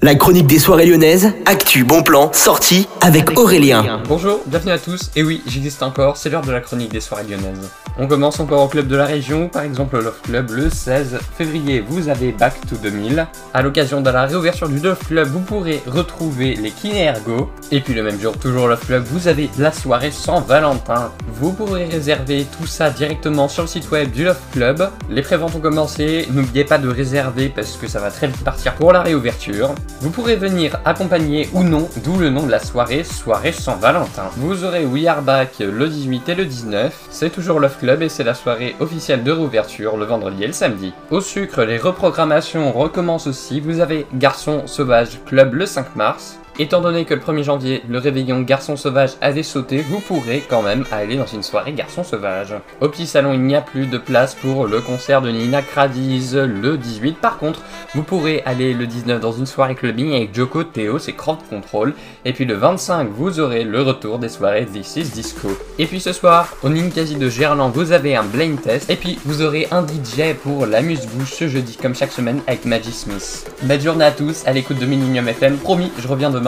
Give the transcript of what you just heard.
La chronique des soirées lyonnaises, actu, bon plan, sortie avec Aurélien. Bonjour, bienvenue à tous. Et oui, j'existe encore, c'est l'heure de la chronique des soirées lyonnaises. On commence encore au club de la région, par exemple le Love Club, le 16 février, vous avez Back to 2000. À l'occasion de la réouverture du Love Club, vous pourrez retrouver les Kinergo. Et puis le même jour, toujours au Love Club, vous avez la soirée sans Valentin. Vous pourrez réserver tout ça directement sur le site web du Love Club. Les préventes ont commencé, n'oubliez pas de réserver parce que ça va très vite partir pour la réouverture. Vous pourrez venir accompagner ou non, d'où le nom de la soirée, soirée sans Valentin. Vous aurez We Are Back le 18 et le 19, c'est toujours Love Club et c'est la soirée officielle de réouverture le vendredi et le samedi. Au sucre, les reprogrammations recommencent aussi, vous avez Garçon Sauvage Club le 5 mars, Étant donné que le 1er janvier, le réveillon Garçon Sauvage avait sauté, vous pourrez quand même aller dans une soirée Garçon Sauvage. Au petit salon, il n'y a plus de place pour le concert de Nina Kradiz le 18. Par contre, vous pourrez aller le 19 dans une soirée clubbing avec Joko, Théo, c'est Crowd Control. Et puis le 25, vous aurez le retour des soirées This is Disco. Et puis ce soir, au Ninkasi de Gerland, vous avez un blind test. Et puis vous aurez un DJ pour l'amuse-bouche ce jeudi, comme chaque semaine, avec Maggie Smith. Belle journée à tous, à l'écoute de Millennium FM. Promis, je reviens demain